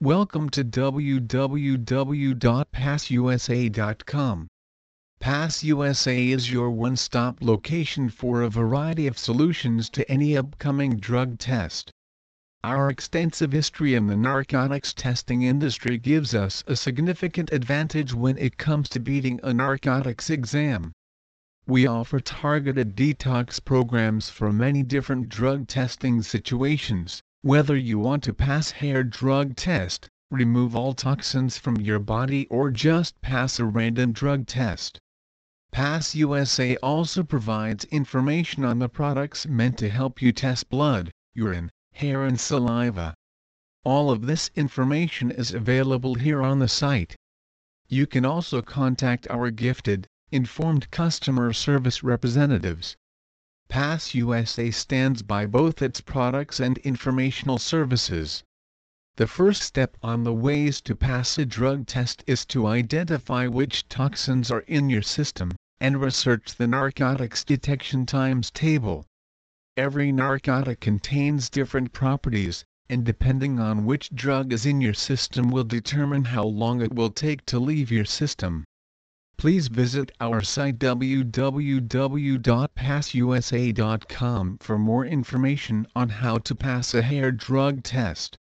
Welcome to www.passusa.com. Pass USA is your one-stop location for a variety of solutions to any upcoming drug test. Our extensive history in the narcotics testing industry gives us a significant advantage when it comes to beating a narcotics exam. We offer targeted detox programs for many different drug testing situations whether you want to pass hair drug test, remove all toxins from your body or just pass a random drug test. Pass USA also provides information on the products meant to help you test blood, urine, hair and saliva. All of this information is available here on the site. You can also contact our gifted, informed customer service representatives Pass USA stands by both its products and informational services. The first step on the ways to pass a drug test is to identify which toxins are in your system, and research the narcotics detection times table. Every narcotic contains different properties, and depending on which drug is in your system will determine how long it will take to leave your system please visit our site www.passusa.com for more information on how to pass a hair drug test.